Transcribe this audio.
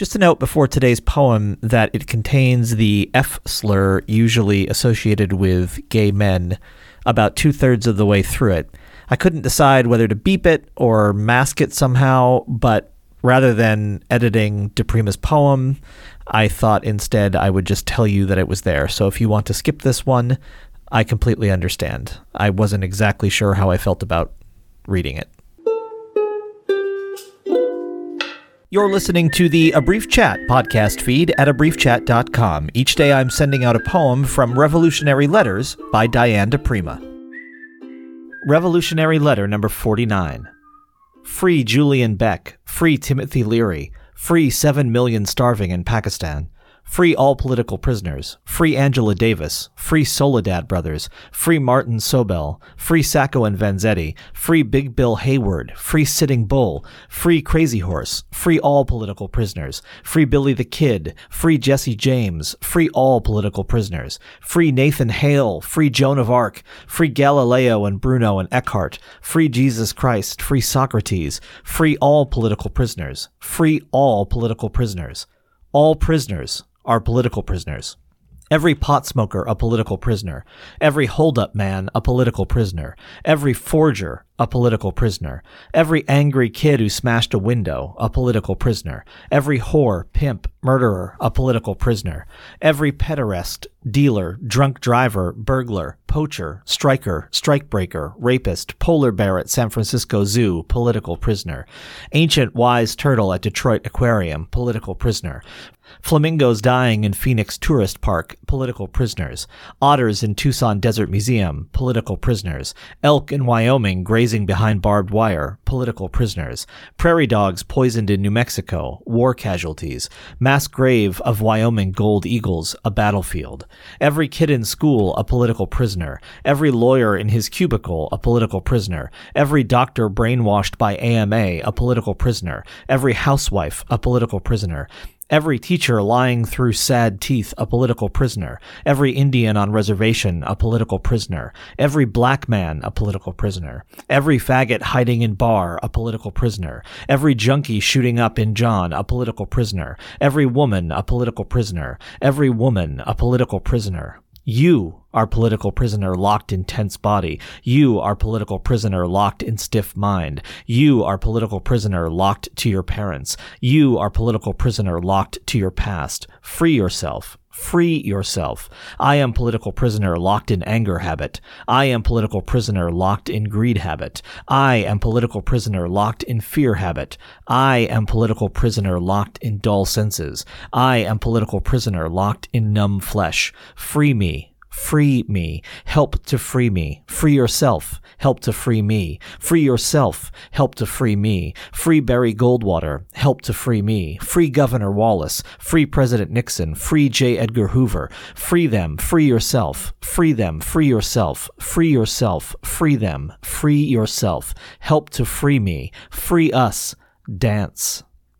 Just a note before today's poem that it contains the F slur usually associated with gay men about two thirds of the way through it. I couldn't decide whether to beep it or mask it somehow, but rather than editing di Prima's poem, I thought instead I would just tell you that it was there. So if you want to skip this one, I completely understand. I wasn't exactly sure how I felt about reading it. You're listening to the A Brief Chat podcast feed at abriefchat.com. Each day I'm sending out a poem from Revolutionary Letters by Diane di Prima. Revolutionary Letter number 49. Free Julian Beck. Free Timothy Leary. Free 7 million starving in Pakistan. Free all political prisoners. Free Angela Davis. Free Soledad brothers. Free Martin Sobell. Free Sacco and Vanzetti. Free Big Bill Haywood. Free Sitting Bull. Free Crazy Horse. Free all political prisoners. Free Billy the Kid. Free Jesse James. Free all political prisoners. Free Nathan Hale. Free Joan of Arc. Free Galileo and Bruno and Eckhart. Free Jesus Christ. Free Socrates. Free all political prisoners. Free all political prisoners. All prisoners are political prisoners. Every pot smoker a political prisoner. Every holdup man a political prisoner. Every forger a political prisoner. Every angry kid who smashed a window, a political prisoner. Every whore, pimp, murderer, a political prisoner. Every pederast, dealer, drunk driver, burglar, poacher, striker, strikebreaker, rapist, polar bear at San Francisco Zoo, political prisoner. Ancient wise turtle at Detroit Aquarium, political prisoner. Flamingos dying in Phoenix Tourist Park, political prisoners. Otters in Tucson Desert Museum, political prisoners. Elk in Wyoming grazing behind barbed wire, political prisoners. Prairie dogs poisoned in New Mexico, war casualties. Mass grave of Wyoming gold eagles, a battlefield. Every kid in school, a political prisoner. Every lawyer in his cubicle, a political prisoner. Every doctor brainwashed by AMA, a political prisoner. Every housewife, a political prisoner. Every teacher lying through sad teeth, a political prisoner. Every Indian on reservation, a political prisoner. Every black man, a political prisoner. Every faggot hiding in bar, a political prisoner. Every junkie shooting up in John, a political prisoner. Every woman, a political prisoner. Every woman, a political prisoner. You are political prisoner locked in tense body. You are political prisoner locked in stiff mind. You are political prisoner locked to your parents. You are political prisoner locked to your past. Free yourself. Free yourself. I am political prisoner locked in anger habit. I am political prisoner locked in greed habit. I am political prisoner locked in fear habit. I am political prisoner locked in dull senses. I am political prisoner locked in numb flesh. Free me. Free me. Help to free me. Free yourself. Help to free me. Free yourself. Help to free me. Free Barry Goldwater. Help to free me. Free Governor Wallace. Free President Nixon. Free J. Edgar Hoover. Free them. Free yourself. Free them. Free yourself. Free yourself. Free them. Free yourself. Help to free me. Free us. Dance.